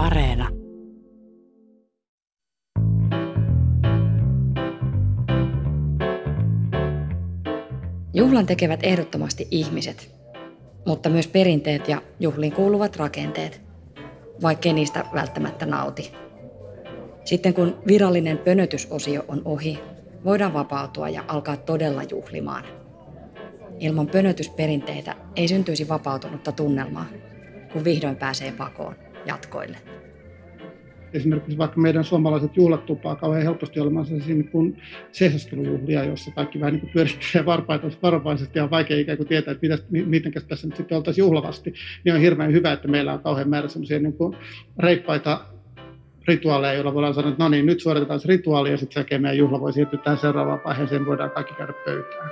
Areena. Juhlan tekevät ehdottomasti ihmiset, mutta myös perinteet ja juhliin kuuluvat rakenteet, vaikkei niistä välttämättä nauti. Sitten kun virallinen pönötysosio on ohi, voidaan vapautua ja alkaa todella juhlimaan. Ilman pönötysperinteitä ei syntyisi vapautunutta tunnelmaa, kun vihdoin pääsee pakoon jatkoille. Esimerkiksi vaikka meidän suomalaiset juhlat tupaa kauhean helposti olemaan sellaisia niin kuin seisoskelujuhlia, joissa kaikki vähän niin pyörittelee varpaita varovaisesti ja on vaikea ikään kuin tietää, että miten tässä nyt sitten oltaisiin juhlavasti. Niin on hirveän hyvä, että meillä on kauhean määrä sellaisia niin kuin reippaita rituaaleja, joilla voidaan sanoa, että no niin, nyt suoritetaan se rituaali ja sitten sen meidän juhla voi siirtyä tähän seuraavaan vaiheeseen, voidaan kaikki käydä pöytään.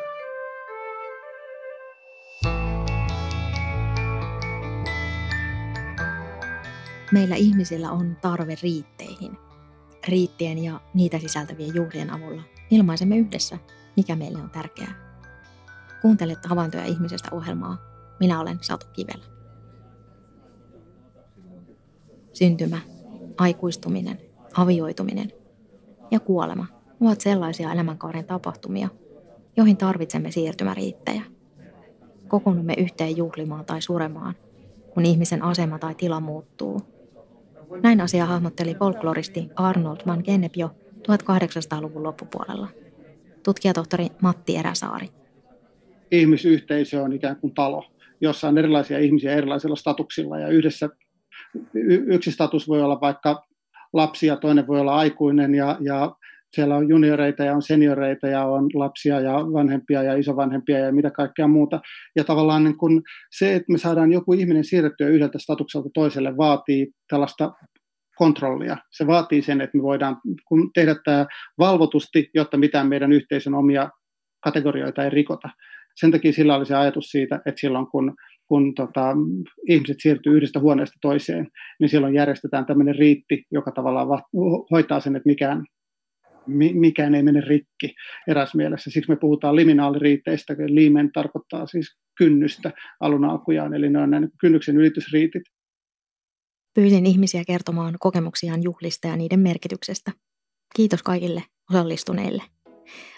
Meillä ihmisillä on tarve riitteihin. Riittien ja niitä sisältävien juhlien avulla ilmaisemme yhdessä, mikä meille on tärkeää. Kuuntelet havaintoja ihmisestä ohjelmaa. Minä olen Satu Kivelä. Syntymä, aikuistuminen, avioituminen ja kuolema ovat sellaisia elämänkaaren tapahtumia, joihin tarvitsemme siirtymäriittejä. Kokoonnumme yhteen juhlimaan tai suremaan, kun ihmisen asema tai tila muuttuu. Näin asia hahmotteli folkloristi Arnold van Gennep jo 1800-luvun loppupuolella. Tutkijatohtori Matti Eräsaari. Ihmisyhteisö on ikään kuin talo, jossa on erilaisia ihmisiä erilaisilla statuksilla ja yhdessä yksi status voi olla vaikka lapsi ja toinen voi olla aikuinen ja, ja siellä on junioreita ja on senioreita ja on lapsia ja vanhempia ja isovanhempia ja mitä kaikkea muuta. Ja tavallaan niin kun se, että me saadaan joku ihminen siirrettyä yhdeltä statukselta toiselle, vaatii tällaista kontrollia. Se vaatii sen, että me voidaan tehdä tämä valvotusti, jotta mitään meidän yhteisön omia kategorioita ei rikota. Sen takia sillä oli se ajatus siitä, että silloin kun kun tota, ihmiset siirtyy yhdestä huoneesta toiseen, niin silloin järjestetään tämmöinen riitti, joka tavallaan va- hoitaa sen, että mikään, mi- mikään ei mene rikki eräs mielessä. Siksi me puhutaan liminaaliriitteistä, liimen tarkoittaa siis kynnystä alun alkujaan, eli ne on näin kynnyksen ylitysriitit. Pyysin ihmisiä kertomaan kokemuksiaan juhlista ja niiden merkityksestä. Kiitos kaikille osallistuneille.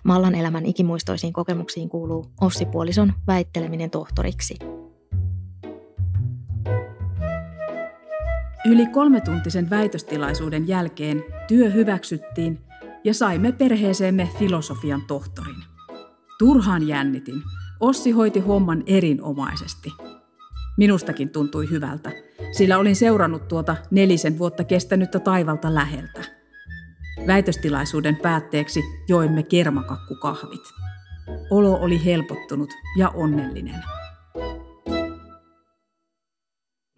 Mallan elämän ikimuistoisiin kokemuksiin kuuluu Ossi Puolison väitteleminen tohtoriksi – Yli kolmetuntisen väitöstilaisuuden jälkeen työ hyväksyttiin ja saimme perheeseemme filosofian tohtorin. Turhaan jännitin. Ossi hoiti homman erinomaisesti. Minustakin tuntui hyvältä, sillä olin seurannut tuota nelisen vuotta kestänyttä taivalta läheltä. Väitöstilaisuuden päätteeksi joimme kermakakkukahvit. Olo oli helpottunut ja onnellinen.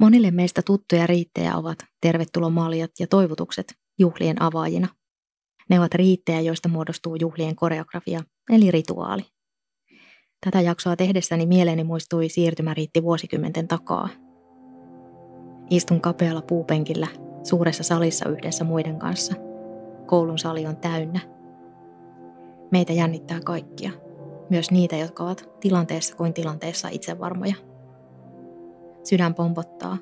Monille meistä tuttuja riittejä ovat tervetulomaljat ja toivotukset juhlien avaajina. Ne ovat riittejä, joista muodostuu juhlien koreografia, eli rituaali. Tätä jaksoa tehdessäni mieleeni muistui siirtymäriitti vuosikymmenten takaa. Istun kapealla puupenkillä suuressa salissa yhdessä muiden kanssa. Koulun sali on täynnä. Meitä jännittää kaikkia, myös niitä, jotka ovat tilanteessa kuin tilanteessa itsevarmoja. Sydän pompottaa,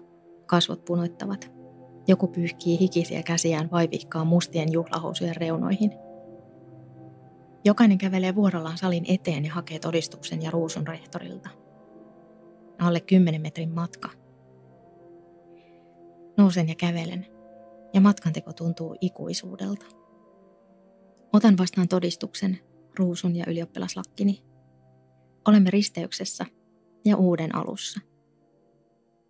kasvot punoittavat. Joku pyyhkii hikisiä käsiään vaivihkaan mustien juhlahousujen reunoihin. Jokainen kävelee vuorollaan salin eteen ja hakee todistuksen ja ruusun rehtorilta. Alle kymmenen metrin matka. Nousen ja kävelen, ja matkanteko tuntuu ikuisuudelta. Otan vastaan todistuksen, ruusun ja ylioppilaslakkini. Olemme risteyksessä ja uuden alussa.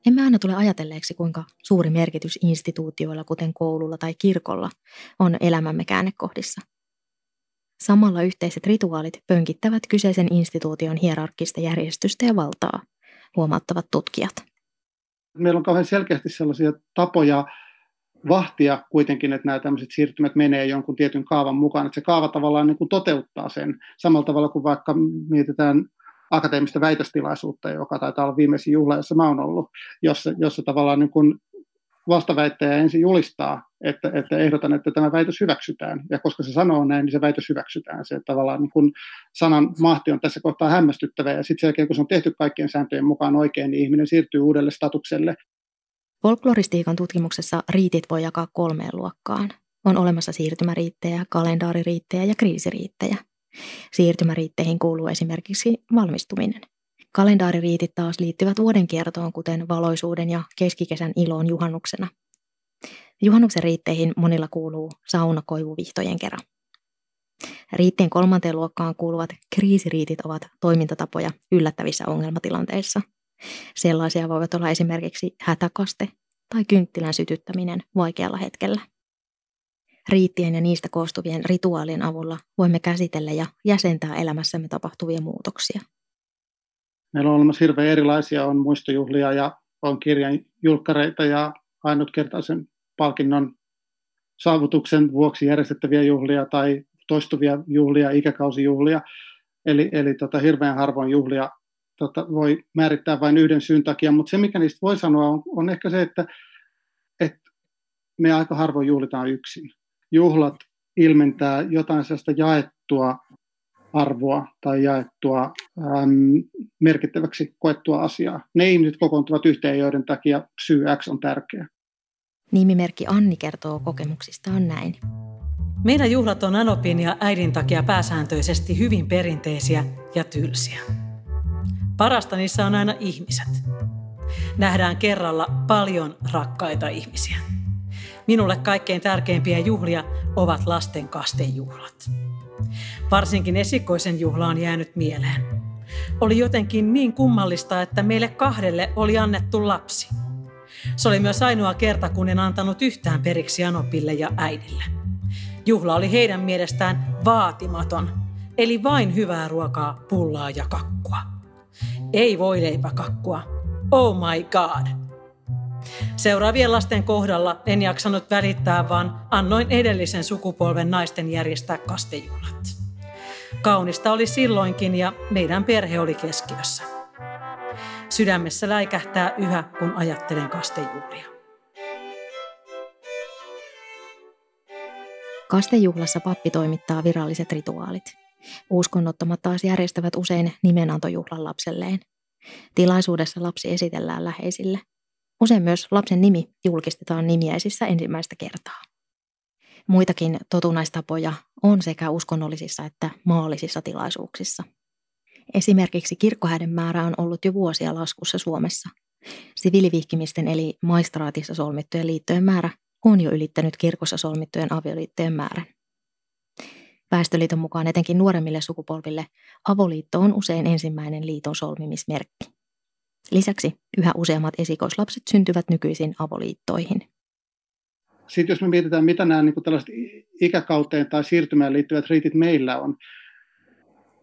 Emme aina tule ajatelleeksi, kuinka suuri merkitys instituutioilla, kuten koululla tai kirkolla, on elämämme käännekohdissa. Samalla yhteiset rituaalit pönkittävät kyseisen instituution hierarkkista järjestystä ja valtaa, huomauttavat tutkijat. Meillä on kauhean selkeästi sellaisia tapoja vahtia kuitenkin, että nämä tämmöiset siirtymät menee jonkun tietyn kaavan mukaan, että se kaava tavallaan niin kuin toteuttaa sen samalla tavalla kuin vaikka mietitään akateemista väitöstilaisuutta, joka taitaa olla viimeisin juhla, jossa mä oon ollut, jossa, jossa tavallaan niin kuin vastaväittäjä ensin julistaa, että, että ehdotan, että tämä väitös hyväksytään. Ja koska se sanoo näin, niin se väitös hyväksytään. Se tavallaan niin kun sanan mahti on tässä kohtaa hämmästyttävä. Ja sitten sen jälkeen, kun se on tehty kaikkien sääntöjen mukaan oikein, niin ihminen siirtyy uudelle statukselle. Folkloristiikan tutkimuksessa riitit voi jakaa kolmeen luokkaan. On olemassa siirtymäriittejä, kalendaaririittejä ja kriisiriittejä. Siirtymäriitteihin kuuluu esimerkiksi valmistuminen. Kalendaaririitit taas liittyvät vuoden kiertoon, kuten valoisuuden ja keskikesän iloon juhannuksena. Juhannuksen riitteihin monilla kuuluu saunakoivuvihtojen kerran. Riittien kolmanteen luokkaan kuuluvat kriisiriitit ovat toimintatapoja yllättävissä ongelmatilanteissa. Sellaisia voivat olla esimerkiksi hätäkaste tai kynttilän sytyttäminen vaikealla hetkellä. Riittien ja niistä koostuvien rituaalien avulla voimme käsitellä ja jäsentää elämässämme tapahtuvia muutoksia. Meillä on olemassa hirveän erilaisia, on muistojuhlia ja on kirjan julkkareita ja ainutkertaisen palkinnon saavutuksen vuoksi järjestettäviä juhlia tai toistuvia juhlia, ikäkausijuhlia. Eli, eli tota, hirveän harvoin juhlia tota, voi määrittää vain yhden syyn takia, mutta se mikä niistä voi sanoa on, on ehkä se, että, että me aika harvoin juhlitaan yksin. Juhlat ilmentää jotain sellaista jaettua arvoa tai jaettua äm, merkittäväksi koettua asiaa. Ne ihmiset kokoontuvat yhteen, joiden takia syy X on tärkeä. Nimimerkki Anni kertoo kokemuksistaan näin. Meidän juhlat on Anopin ja äidin takia pääsääntöisesti hyvin perinteisiä ja tylsiä. Parasta niissä on aina ihmiset. Nähdään kerralla paljon rakkaita ihmisiä. Minulle kaikkein tärkeimpiä juhlia ovat lasten kastejuhlat. Varsinkin esikoisen juhla on jäänyt mieleen. Oli jotenkin niin kummallista, että meille kahdelle oli annettu lapsi. Se oli myös ainoa kerta, kun en antanut yhtään periksi Anopille ja äidille. Juhla oli heidän mielestään vaatimaton, eli vain hyvää ruokaa, pullaa ja kakkua. Ei voi leipäkakkua. Oh my god! Seuraavien lasten kohdalla en jaksanut välittää, vaan annoin edellisen sukupolven naisten järjestää kastejuhlat. Kaunista oli silloinkin ja meidän perhe oli keskiössä. Sydämessä läikähtää yhä, kun ajattelen kastejuhlia. Kastejuhlassa pappi toimittaa viralliset rituaalit. Uskonnottomat taas järjestävät usein nimenantojuhlan lapselleen. Tilaisuudessa lapsi esitellään läheisille. Usein myös lapsen nimi julkistetaan nimiäisissä ensimmäistä kertaa. Muitakin totunaistapoja on sekä uskonnollisissa että maallisissa tilaisuuksissa. Esimerkiksi kirkkohäiden määrä on ollut jo vuosia laskussa Suomessa. Siviilivihkimisten eli maistraatissa solmittujen liittojen määrä on jo ylittänyt kirkossa solmittujen avioliittojen määrän. Väestöliiton mukaan etenkin nuoremmille sukupolville avoliitto on usein ensimmäinen liiton solmimismerkki. Lisäksi yhä useammat esikoislapset syntyvät nykyisin avoliittoihin. Sitten jos me mietitään, mitä nämä niin tällaiset ikäkauteen tai siirtymään liittyvät riitit meillä on,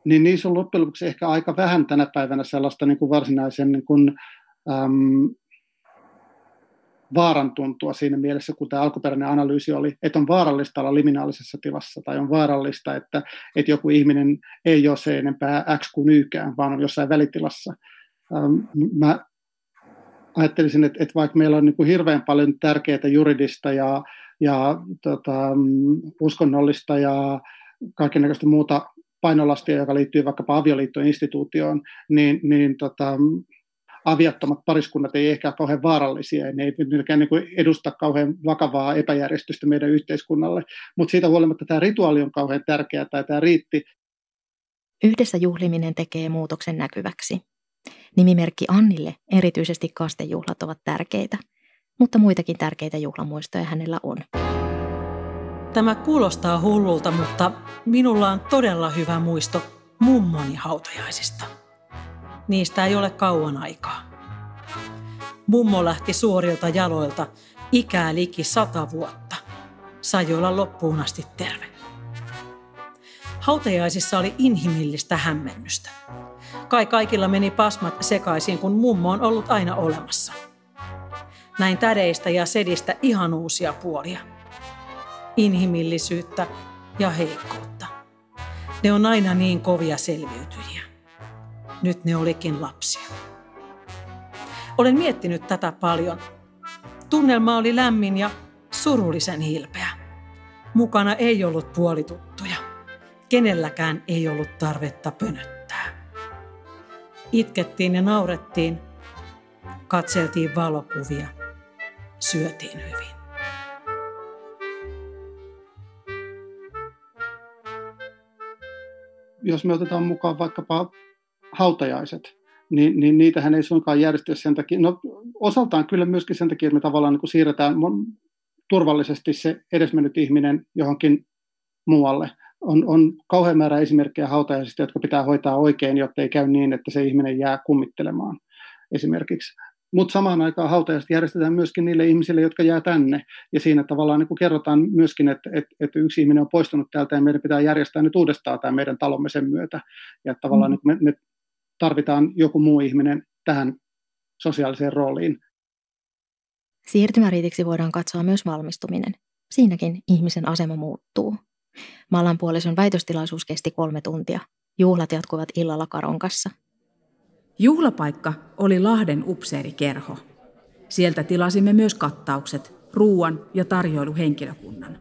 niin niissä on loppujen lopuksi ehkä aika vähän tänä päivänä sellaista niin kuin varsinaisen niin kuin, äm, vaaran tuntua siinä mielessä, kun tämä alkuperäinen analyysi oli, että on vaarallista olla liminaalisessa tilassa tai on vaarallista, että, että joku ihminen ei ole se enempää X kuin Ykään, vaan on jossain välitilassa. Ähm, mä ajattelisin, että, että vaikka meillä on niin kuin hirveän paljon tärkeää juridista ja, ja tota, uskonnollista ja kaikenlaista muuta painolastia, joka liittyy vaikkapa avioliittoinstituutioon, niin, niin tota, aviattomat pariskunnat ei ehkä ole kauhean vaarallisia, ne ei myöskään niin edusta kauhean vakavaa epäjärjestystä meidän yhteiskunnalle, mutta siitä huolimatta tämä rituaali on kauhean tärkeä tai tämä riitti. Yhdessä juhliminen tekee muutoksen näkyväksi. Nimimerkki Annille erityisesti kastejuhlat ovat tärkeitä, mutta muitakin tärkeitä juhlamuistoja hänellä on. Tämä kuulostaa hullulta, mutta minulla on todella hyvä muisto mummoni hautajaisista. Niistä ei ole kauan aikaa. Mummo lähti suorilta jaloilta, ikää liki sata vuotta. Sai olla loppuun asti terve. Hautajaisissa oli inhimillistä hämmennystä. Kai kaikilla meni pasmat sekaisin, kun mummo on ollut aina olemassa. Näin tädeistä ja sedistä ihan uusia puolia. Inhimillisyyttä ja heikkoutta. Ne on aina niin kovia selviytyjiä. Nyt ne olikin lapsia. Olen miettinyt tätä paljon. Tunnelma oli lämmin ja surullisen hilpeä. Mukana ei ollut puolituttuja. Kenelläkään ei ollut tarvetta pönöttää. Itkettiin ja naurettiin. Katseltiin valokuvia. syötiin hyvin. Jos me otetaan mukaan vaikkapa hautajaiset, niin, niin niitähän ei suinkaan järjestetä sen takia, no osaltaan kyllä myöskin sen takia, että me tavallaan niin siirretään turvallisesti se edesmennyt ihminen johonkin muualle. On, on kauhean määrä esimerkkejä hautajaisista, jotka pitää hoitaa oikein, jotta ei käy niin, että se ihminen jää kummittelemaan esimerkiksi. Mutta samaan aikaan hautajaiset järjestetään myöskin niille ihmisille, jotka jää tänne. Ja siinä tavallaan niin kerrotaan myöskin, että, että, että yksi ihminen on poistunut täältä ja meidän pitää järjestää nyt uudestaan tämä meidän talomme sen myötä. Ja tavallaan mm. niin me, me tarvitaan joku muu ihminen tähän sosiaaliseen rooliin. Siirtymäriitiksi voidaan katsoa myös valmistuminen. Siinäkin ihmisen asema muuttuu. Mallan puolison väitöstilaisuus kesti kolme tuntia. Juhlat jatkuvat illalla karonkassa. Juhlapaikka oli Lahden upseerikerho. Sieltä tilasimme myös kattaukset, ruuan ja tarjoiluhenkilökunnan.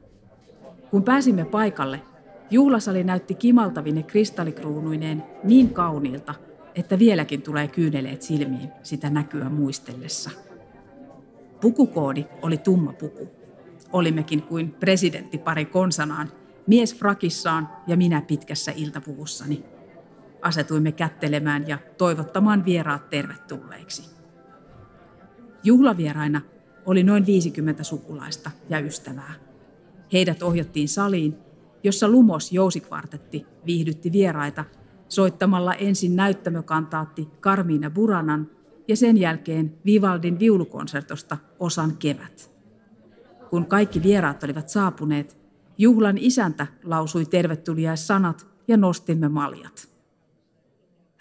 Kun pääsimme paikalle, juhlasali näytti kimaltavine kristallikruunuineen niin kauniilta, että vieläkin tulee kyyneleet silmiin sitä näkyä muistellessa. Pukukoodi oli tumma puku. Olimmekin kuin presidenttipari konsanaan, mies frakissaan ja minä pitkässä iltapuvussani. Asetuimme kättelemään ja toivottamaan vieraat tervetulleiksi. Juhlavieraina oli noin 50 sukulaista ja ystävää. Heidät ohjattiin saliin, jossa Lumos jousikvartetti viihdytti vieraita soittamalla ensin näyttämökantaatti Karmiina Buranan ja sen jälkeen Vivaldin viulukonsertosta osan kevät. Kun kaikki vieraat olivat saapuneet, juhlan isäntä lausui tervetuliaissanat ja nostimme maljat.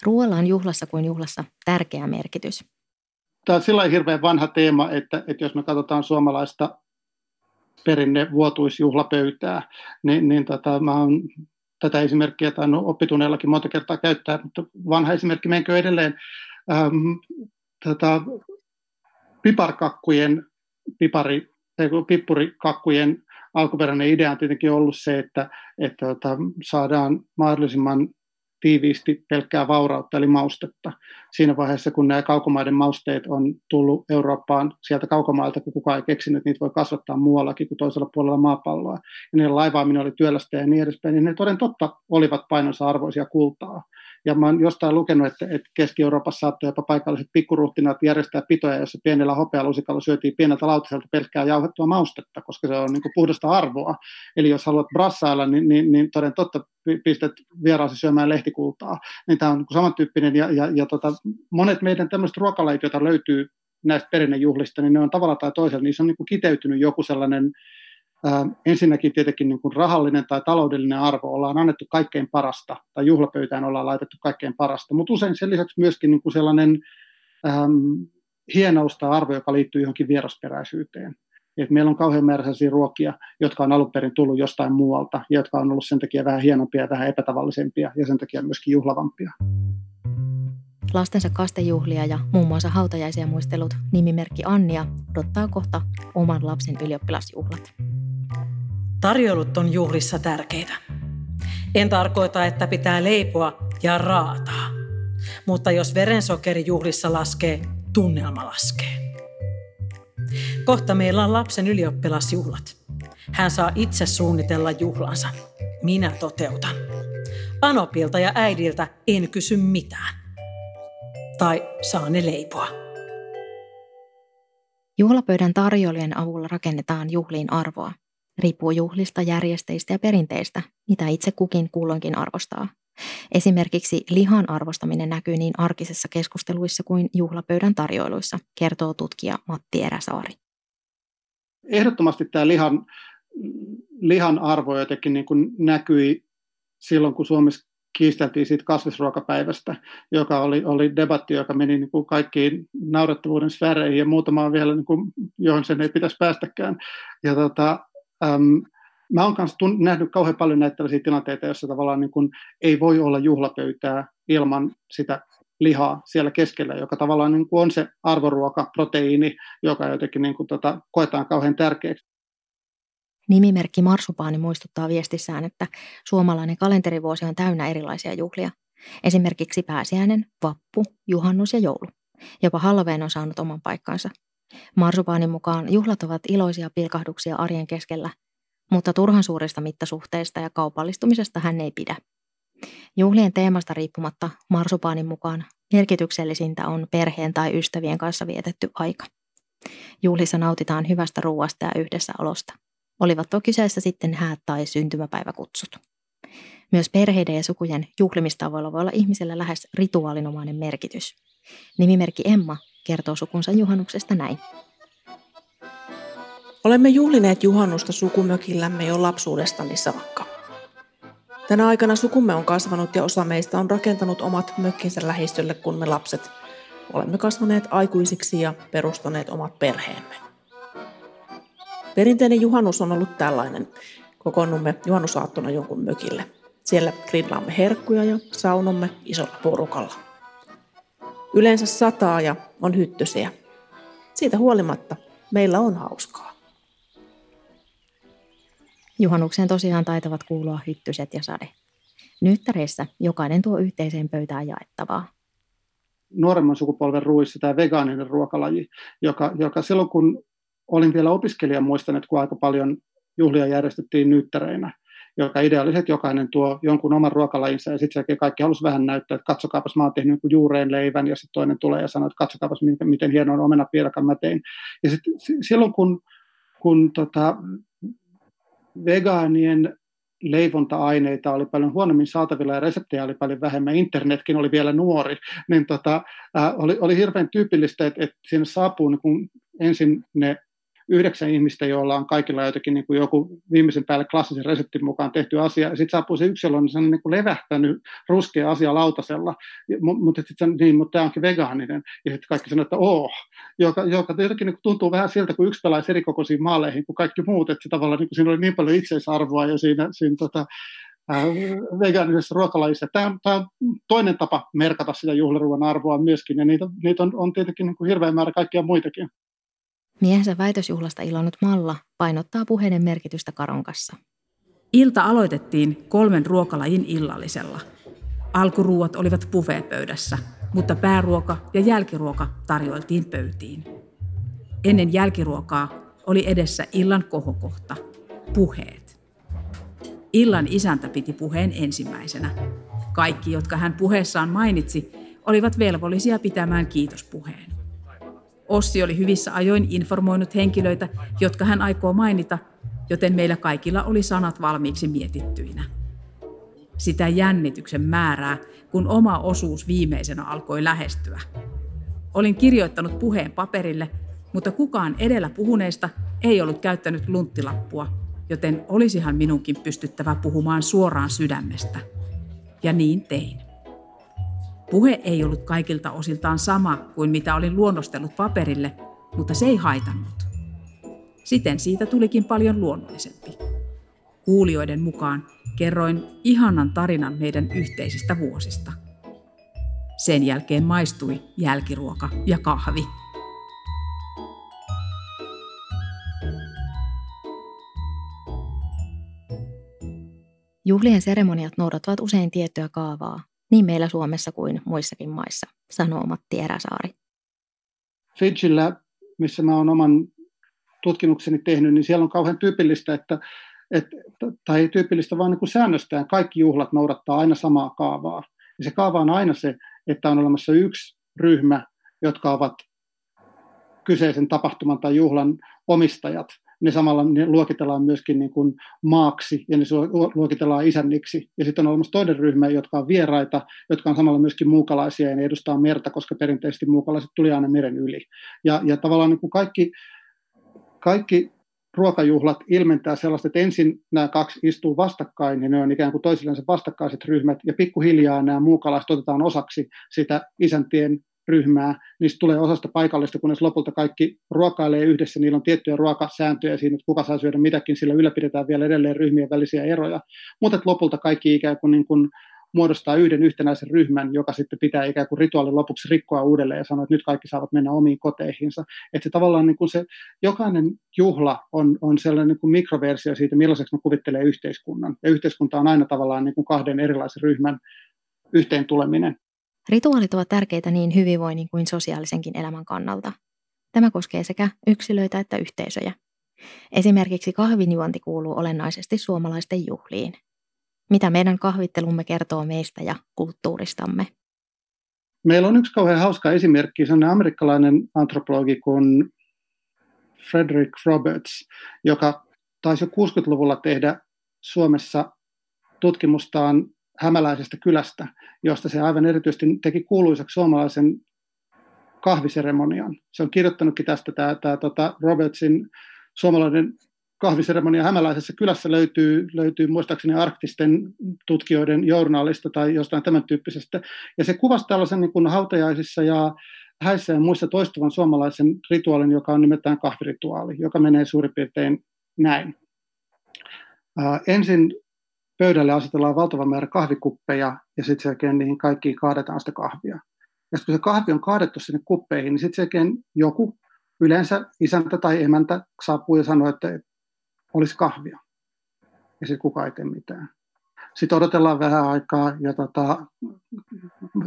Ruoalla on juhlassa kuin juhlassa tärkeä merkitys. Tämä on sillä hirveän vanha teema, että, että jos me katsotaan suomalaista perinne vuotuisjuhlapöytää, niin, niin tota, mä oon tätä esimerkkiä tainnut oppitunnellakin monta kertaa käyttää, mutta vanha esimerkki menkö edelleen. Ähm, tota, piparkakkujen, pipari, pippurikakkujen alkuperäinen idea on tietenkin ollut se, että, että, että saadaan mahdollisimman tiiviisti pelkkää vaurautta eli maustetta. Siinä vaiheessa, kun nämä kaukomaiden mausteet on tullut Eurooppaan sieltä kaukomailta, kun kukaan ei keksinyt, niitä voi kasvattaa muuallakin kuin toisella puolella maapalloa, ja niiden laivaaminen oli työlästä ja niin edespäin, niin ne toden totta olivat painonsa arvoisia kultaa. Ja mä oon jostain lukenut, että, että Keski-Euroopassa saattoi jopa paikalliset pikkuruhtinaat järjestää pitoja, jossa pienellä hopealusikalla syötiin pieneltä lautaselta pelkkää jauhettua maustetta, koska se on niin kuin puhdasta arvoa. Eli jos haluat brassailla, niin, niin, niin toden totta pistät vieraasi syömään lehtikultaa. Niin tämä on niin samantyyppinen, ja, ja, ja tota, monet meidän tämmöiset ruokalajit, joita löytyy näistä perinnejuhlista, niin ne on tavalla tai toisella, niissä on niin kuin kiteytynyt joku sellainen ensinnäkin tietenkin niin kuin rahallinen tai taloudellinen arvo, ollaan annettu kaikkein parasta, tai juhlapöytään ollaan laitettu kaikkein parasta, mutta usein sen lisäksi myöskin niin kuin sellainen ähm, hienous tai arvo, joka liittyy johonkin vierasperäisyyteen. Et meillä on kauhean määrä ruokia, jotka on alun perin tullut jostain muualta, ja jotka on ollut sen takia vähän hienompia ja vähän epätavallisempia, ja sen takia myöskin juhlavampia. Lastensa kastejuhlia ja muun muassa hautajaisia muistelut nimimerkki Annia odottaa kohta oman lapsen ylioppilasjuhlat. Tarjoulut on juhlissa tärkeitä. En tarkoita, että pitää leipoa ja raataa. Mutta jos verensokeri juhlissa laskee, tunnelma laskee. Kohta meillä on lapsen ylioppilasjuhlat. Hän saa itse suunnitella juhlansa. Minä toteutan. Anopilta ja äidiltä en kysy mitään. Tai saa ne leipoa. Juhlapöydän tarjoilijan avulla rakennetaan juhliin arvoa – riippuu juhlista, järjesteistä ja perinteistä, mitä itse kukin kulloinkin arvostaa. Esimerkiksi lihan arvostaminen näkyy niin arkisessa keskusteluissa kuin juhlapöydän tarjoiluissa, kertoo tutkija Matti Eräsaari. Ehdottomasti tämä lihan, lihan arvo jotenkin niin kuin näkyi silloin, kun Suomessa kiisteltiin siitä kasvisruokapäivästä, joka oli, oli debatti, joka meni niin kuin kaikkiin naurettavuuden sfääreihin ja muutamaan vielä, niin kuin, johon sen ei pitäisi päästäkään. Ja tota, äm, mä kanssa tun- nähnyt kauhean paljon näitä tällaisia tilanteita, joissa tavallaan niin kun ei voi olla juhlapöytää ilman sitä lihaa siellä keskellä, joka tavallaan niin kuin on se arvoruoka, proteiini, joka jotenkin niin kuin tota, koetaan kauhean tärkeäksi. Nimimerkki Marsupaani muistuttaa viestissään, että suomalainen kalenterivuosi on täynnä erilaisia juhlia. Esimerkiksi pääsiäinen, vappu, juhannus ja joulu. Jopa Halloween on saanut oman paikkansa. Marsupaanin mukaan juhlat ovat iloisia pilkahduksia arjen keskellä, mutta turhan suurista mittasuhteista ja kaupallistumisesta hän ei pidä. Juhlien teemasta riippumatta marsupaanin mukaan merkityksellisintä on perheen tai ystävien kanssa vietetty aika. Juhlissa nautitaan hyvästä ruuasta ja yhdessäolosta. Olivat kyseessä sitten häät tai syntymäpäiväkutsut. Myös perheiden ja sukujen juhlimistavoilla voi olla ihmisellä lähes rituaalinomainen merkitys. Nimimerkki Emma kertoo sukunsa juhannuksesta näin. Olemme juhlineet juhannusta sukumökillämme jo lapsuudestani saakka. Tänä aikana sukumme on kasvanut ja osa meistä on rakentanut omat mökkinsä lähistölle, kun me lapset olemme kasvaneet aikuisiksi ja perustaneet omat perheemme. Perinteinen juhannus on ollut tällainen. Kokoonnumme juhannusaattona jonkun mökille. Siellä grillaamme herkkuja ja saunomme isolla porukalla. Yleensä sataa ja on hyttysiä. Siitä huolimatta meillä on hauskaa. Juhannukseen tosiaan taitavat kuulua hyttyset ja sade. Nyttäreissä jokainen tuo yhteiseen pöytään jaettavaa. Nuoremman sukupolven ruuissa tämä vegaaninen ruokalaji, joka, joka silloin kun olin vielä opiskelija, muistan, että kun aika paljon juhlia järjestettiin nyttäreinä, joka ideaalisesti jokainen tuo jonkun oman ruokalajinsa ja sitten kaikki halusi vähän näyttää, että katsokaapas mä oon tehnyt juureen leivän ja sitten toinen tulee ja sanoo, että katsokaapas miten, miten hienon omenapiirakan mä tein. Ja sitten silloin kun, kun tota, vegaanien leivonta-aineita oli paljon huonommin saatavilla ja reseptejä oli paljon vähemmän, internetkin oli vielä nuori, niin tota, oli, oli hirveän tyypillistä, että, että sinne saapuu niin kun ensin ne yhdeksän ihmistä, joilla on kaikilla jotenkin niin kuin joku viimeisen päälle klassisen reseptin mukaan tehty asia, ja sitten saapuu se niin se on niin kuin levähtänyt ruskea asia lautasella, mutta sitten niin, mutta tämä onkin vegaaninen, ja sitten kaikki sanoo, että oh, joka, joka jotenkin niin tuntuu vähän siltä, kun yksi pelaisi erikokoisiin maaleihin kuin kaikki muut, että tavallaan niin kuin siinä oli niin paljon itseisarvoa ja siinä, siinä tota, vegaanisessa ruokalajissa. Tämä tämä on toinen tapa merkata sitä juhlaruuan arvoa myöskin, ja niitä, niitä on, on tietenkin niin kuin hirveä määrä kaikkia muitakin. Miehensä väitösjuhlasta ilonnut Malla painottaa puheiden merkitystä karonkassa. Ilta aloitettiin kolmen ruokalajin illallisella. Alkuruuat olivat buffeepöydässä, mutta pääruoka ja jälkiruoka tarjoiltiin pöytiin. Ennen jälkiruokaa oli edessä illan kohokohta, puheet. Illan isäntä piti puheen ensimmäisenä. Kaikki, jotka hän puheessaan mainitsi, olivat velvollisia pitämään kiitospuheen. Ossi oli hyvissä ajoin informoinut henkilöitä, jotka hän aikoo mainita, joten meillä kaikilla oli sanat valmiiksi mietittyinä. Sitä jännityksen määrää, kun oma osuus viimeisenä alkoi lähestyä. Olin kirjoittanut puheen paperille, mutta kukaan edellä puhuneista ei ollut käyttänyt lunttilappua, joten olisihan minunkin pystyttävä puhumaan suoraan sydämestä. Ja niin tein. Puhe ei ollut kaikilta osiltaan sama kuin mitä olin luonnostellut paperille, mutta se ei haitannut. Siten siitä tulikin paljon luonnollisempi. Kuulijoiden mukaan kerroin ihanan tarinan meidän yhteisistä vuosista. Sen jälkeen maistui jälkiruoka ja kahvi. Juhlien seremoniat noudattavat usein tiettyä kaavaa, niin meillä Suomessa kuin muissakin maissa, sanoo Matti Eräsaari. Fidjillä, missä mä olen oman tutkimukseni tehnyt, niin siellä on kauhean tyypillistä, että, että tai ei tyypillistä, vaan niin kuin säännöstään kaikki juhlat noudattaa aina samaa kaavaa. Ja se kaava on aina se, että on olemassa yksi ryhmä, jotka ovat kyseisen tapahtuman tai juhlan omistajat – ne samalla ne luokitellaan myöskin niin kuin maaksi ja ne luokitellaan isänniksi. Ja sitten on olemassa toinen ryhmä, jotka on vieraita, jotka on samalla myöskin muukalaisia ja ne edustaa merta, koska perinteisesti muukalaiset tuli aina meren yli. Ja, ja tavallaan niin kuin kaikki, kaikki ruokajuhlat ilmentää sellaista, että ensin nämä kaksi istuu vastakkain ja ne on ikään kuin toisilleen vastakkaiset ryhmät ja pikkuhiljaa nämä muukalaiset otetaan osaksi sitä isäntien ryhmää, niistä tulee osasta paikallista, kunnes lopulta kaikki ruokailee yhdessä, niillä on tiettyjä ruokasääntöjä siinä, että kuka saa syödä mitäkin, sillä ylläpidetään vielä edelleen ryhmien välisiä eroja, mutta lopulta kaikki ikään kuin, niin kuin muodostaa yhden yhtenäisen ryhmän, joka sitten pitää ikään kuin rituaalin lopuksi rikkoa uudelleen ja sanoa, että nyt kaikki saavat mennä omiin koteihinsa. Että se tavallaan niin kuin se, jokainen juhla on, on sellainen niin kuin mikroversio siitä, millaiseksi ne kuvittelee yhteiskunnan. Ja yhteiskunta on aina tavallaan niin kuin kahden erilaisen ryhmän yhteen tuleminen. Rituaalit ovat tärkeitä niin hyvinvoinnin kuin sosiaalisenkin elämän kannalta. Tämä koskee sekä yksilöitä että yhteisöjä. Esimerkiksi kahvinjuonti kuuluu olennaisesti suomalaisten juhliin. Mitä meidän kahvittelumme kertoo meistä ja kulttuuristamme? Meillä on yksi kauhean hauska esimerkki, se on amerikkalainen antropologi kuin Frederick Roberts, joka taisi jo 60-luvulla tehdä Suomessa tutkimustaan hämäläisestä kylästä, josta se aivan erityisesti teki kuuluisaksi suomalaisen kahviseremonian. Se on kirjoittanutkin tästä tämä, tämä tota Robertsin suomalainen kahviseremonia hämäläisessä kylässä löytyy, löytyy muistaakseni arktisten tutkijoiden journaalista tai jostain tämän tyyppisestä. Ja se kuvasi tällaisen niin kuin hautajaisissa ja häissä ja muissa toistuvan suomalaisen rituaalin, joka on nimeltään kahvirituaali, joka menee suurin piirtein näin. Ensin pöydälle asetellaan valtava määrä kahvikuppeja ja sitten sen jälkeen niihin kaikkiin kaadetaan sitä kahvia. Ja kun se kahvi on kaadettu sinne kuppeihin, niin sitten sen joku, yleensä isäntä tai emäntä, saapuu ja sanoo, että olisi kahvia. Ja sitten kukaan ei tee mitään. Sitten odotellaan vähän aikaa ja tota,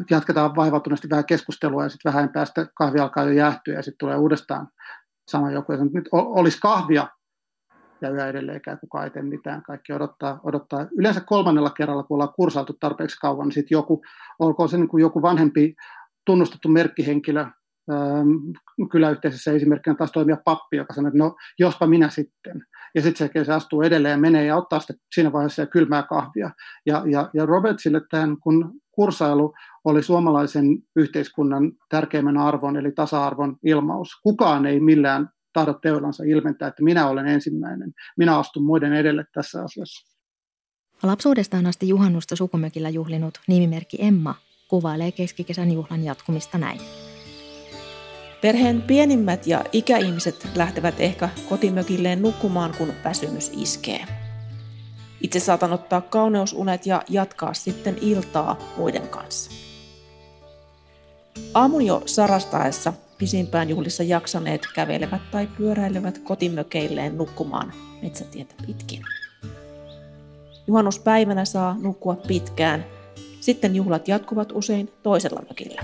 jatketaan vaivautuneesti vähän keskustelua ja sitten vähän päästä kahvi alkaa jo jäähtyä ja sitten tulee uudestaan sama joku, että nyt olisi kahvia ja yhä edelleenkään kukaan ei tee mitään. Kaikki odottaa, odottaa. Yleensä kolmannella kerralla, kun ollaan kursailtu tarpeeksi kauan, niin sitten joku, olkoon se niin kuin joku vanhempi tunnustettu merkkihenkilö, kyläyhteisössä esimerkkinä taas toimia pappi, joka sanoo, että no jospa minä sitten. Ja sitten se, se astuu edelleen ja menee ja ottaa sitten siinä vaiheessa kylmää kahvia. Ja, ja, ja Robertsille tämän kun kursailu oli suomalaisen yhteiskunnan tärkeimmän arvon, eli tasa-arvon ilmaus. Kukaan ei millään tahdo teollansa ilmentää, että minä olen ensimmäinen. Minä astun muiden edelle tässä asiassa. Lapsuudestaan asti juhannusta sukumökillä juhlinut nimimerkki Emma kuvailee keskikesän juhlan jatkumista näin. Perheen pienimmät ja ikäihmiset lähtevät ehkä kotimökilleen nukkumaan, kun väsymys iskee. Itse saatan ottaa kauneusunet ja jatkaa sitten iltaa muiden kanssa. Aamun jo sarastaessa pisimpään juhlissa jaksaneet kävelevät tai pyöräilevät kotimökeilleen nukkumaan metsätietä pitkin. Juhannuspäivänä saa nukkua pitkään, sitten juhlat jatkuvat usein toisella mökillä.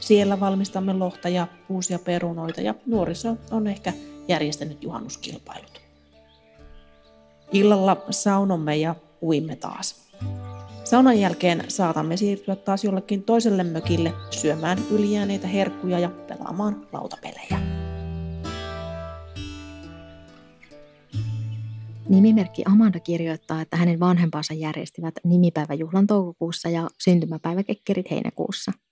Siellä valmistamme lohta ja uusia perunoita ja nuoriso on ehkä järjestänyt juhannuskilpailut. Illalla saunomme ja uimme taas. Saunan jälkeen saatamme siirtyä taas jollekin toiselle mökille syömään ylijääneitä herkkuja ja pelaamaan lautapelejä. Nimimerkki Amanda kirjoittaa, että hänen vanhempansa järjestivät nimipäiväjuhlan toukokuussa ja syntymäpäiväkekkerit heinäkuussa –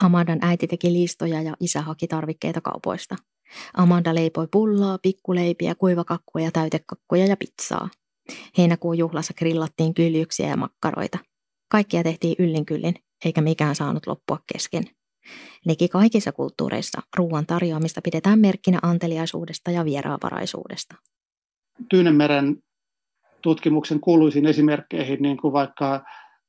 Amandan äiti teki listoja ja isä haki tarvikkeita kaupoista. Amanda leipoi pullaa, pikkuleipiä, kuivakakkuja, täytekakkuja ja pizzaa. Heinäkuun juhlassa grillattiin kyljyksiä ja makkaroita. Kaikkia tehtiin yllin kyllin, eikä mikään saanut loppua kesken. Liki kaikissa kulttuureissa ruoan tarjoamista pidetään merkkinä anteliaisuudesta ja vieraanvaraisuudesta. Tyynemeren tutkimuksen kuuluisiin esimerkkeihin, niin kuin vaikka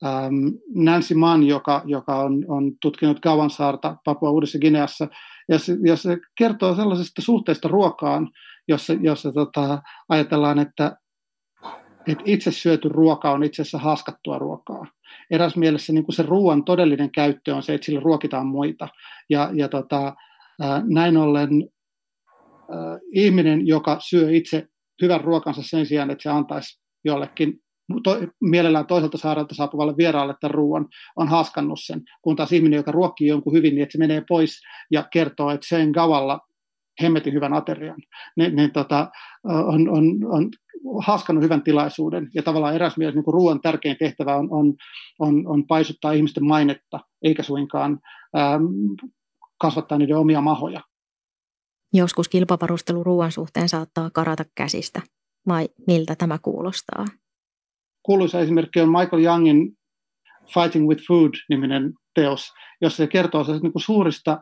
ähm, Nancy Mann, joka, joka on, on tutkinut Kavansaarta Papua Uudessa Gineassa, ja se, ja se kertoo sellaisesta suhteesta ruokaan, jossa, jossa tota, ajatellaan, että, että itse syöty ruoka on itse asiassa haskattua ruokaa. Eräs mielessä niin kuin se ruoan todellinen käyttö on se, että sillä ruokitaan muita. Ja, ja tota, näin ollen äh, ihminen, joka syö itse hyvän ruokansa sen sijaan, että se antaisi jollekin to, mielellään toiselta saarelta saapuvalle vieraalle tämän ruoan, on haskannut sen, kun taas ihminen, joka ruokkii jonkun hyvin, niin että se menee pois ja kertoo, että sen gavalla hemmetin hyvän aterian, niin, niin tota, on, on, on haskannut hyvän tilaisuuden. Ja tavallaan eräs mielessä niin ruoan tärkein tehtävä on, on, on, on paisuttaa ihmisten mainetta, eikä suinkaan ähm, kasvattaa niiden omia mahoja. Joskus kilpavarustelu ruoan suhteen saattaa karata käsistä. Vai miltä tämä kuulostaa? kuuluisa esimerkki on Michael Youngin Fighting with Food-niminen teos, jossa se kertoo niin kuin suurista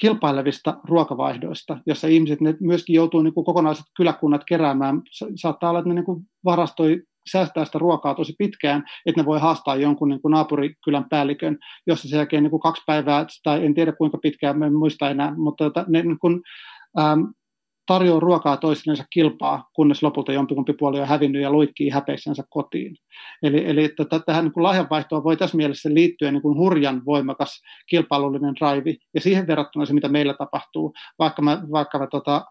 kilpailevista ruokavaihdoista, jossa ihmiset ne myöskin joutuu niin kuin kokonaiset kyläkunnat keräämään. Saattaa olla, että ne niin kuin varastoi säästää sitä ruokaa tosi pitkään, että ne voi haastaa jonkun niin kuin naapurikylän päällikön, jossa sen jälkeen niin kuin kaksi päivää, tai en tiedä kuinka pitkään, en muista enää, mutta tota, ne niin kuin, ähm, tarjoaa ruokaa toisillensa kilpaa, kunnes lopulta jompikumpi puoli on hävinnyt ja luikkii häpeissänsä kotiin. Eli, eli tota, tähän niin lahjanvaihtoon voi tässä mielessä liittyä niin kuin hurjan voimakas kilpailullinen drive, ja siihen verrattuna se, mitä meillä tapahtuu, vaikka mä, vaikka mä tota,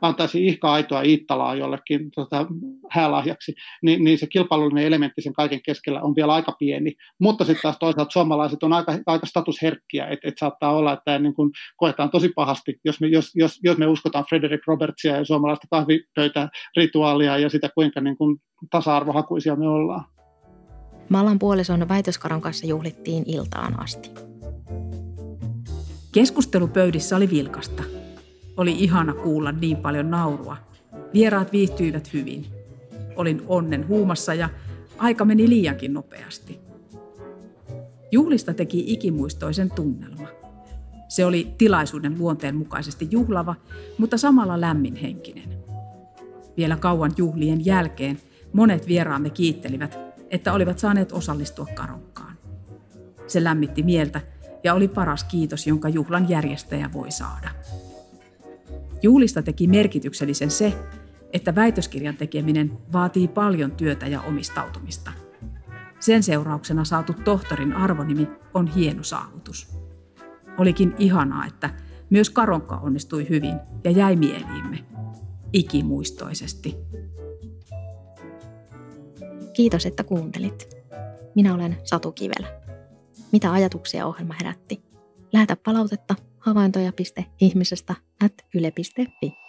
antaisi ihka aitoa Iittalaa jollekin tota, häälahjaksi, niin, niin se kilpailullinen elementti sen kaiken keskellä on vielä aika pieni. Mutta sitten taas toisaalta suomalaiset on aika, aika statusherkkiä, että et saattaa olla, että niin kun koetaan tosi pahasti, jos me, jos, jos, jos me uskotaan Frederick Robertsia ja suomalaista kahvipöytä rituaalia ja sitä, kuinka niin kun tasa-arvohakuisia me ollaan. Mallan puolison väitöskaron kanssa juhlittiin iltaan asti. Keskustelupöydissä oli vilkasta – oli ihana kuulla niin paljon naurua. Vieraat viihtyivät hyvin. Olin onnen huumassa ja aika meni liiankin nopeasti. Juhlista teki ikimuistoisen tunnelma. Se oli tilaisuuden luonteen mukaisesti juhlava, mutta samalla lämminhenkinen. Vielä kauan juhlien jälkeen monet vieraamme kiittelivät, että olivat saaneet osallistua karokkaan. Se lämmitti mieltä ja oli paras kiitos, jonka juhlan järjestäjä voi saada. Juulista teki merkityksellisen se, että väitöskirjan tekeminen vaatii paljon työtä ja omistautumista. Sen seurauksena saatu tohtorin arvonimi on hieno saavutus. Olikin ihanaa, että myös Karonkka onnistui hyvin ja jäi mieliimme ikimuistoisesti. Kiitos, että kuuntelit. Minä olen Satu Kivelä. Mitä ajatuksia ohjelma herätti? Lähetä palautetta havaintoja.ihmisestä at yle.fi.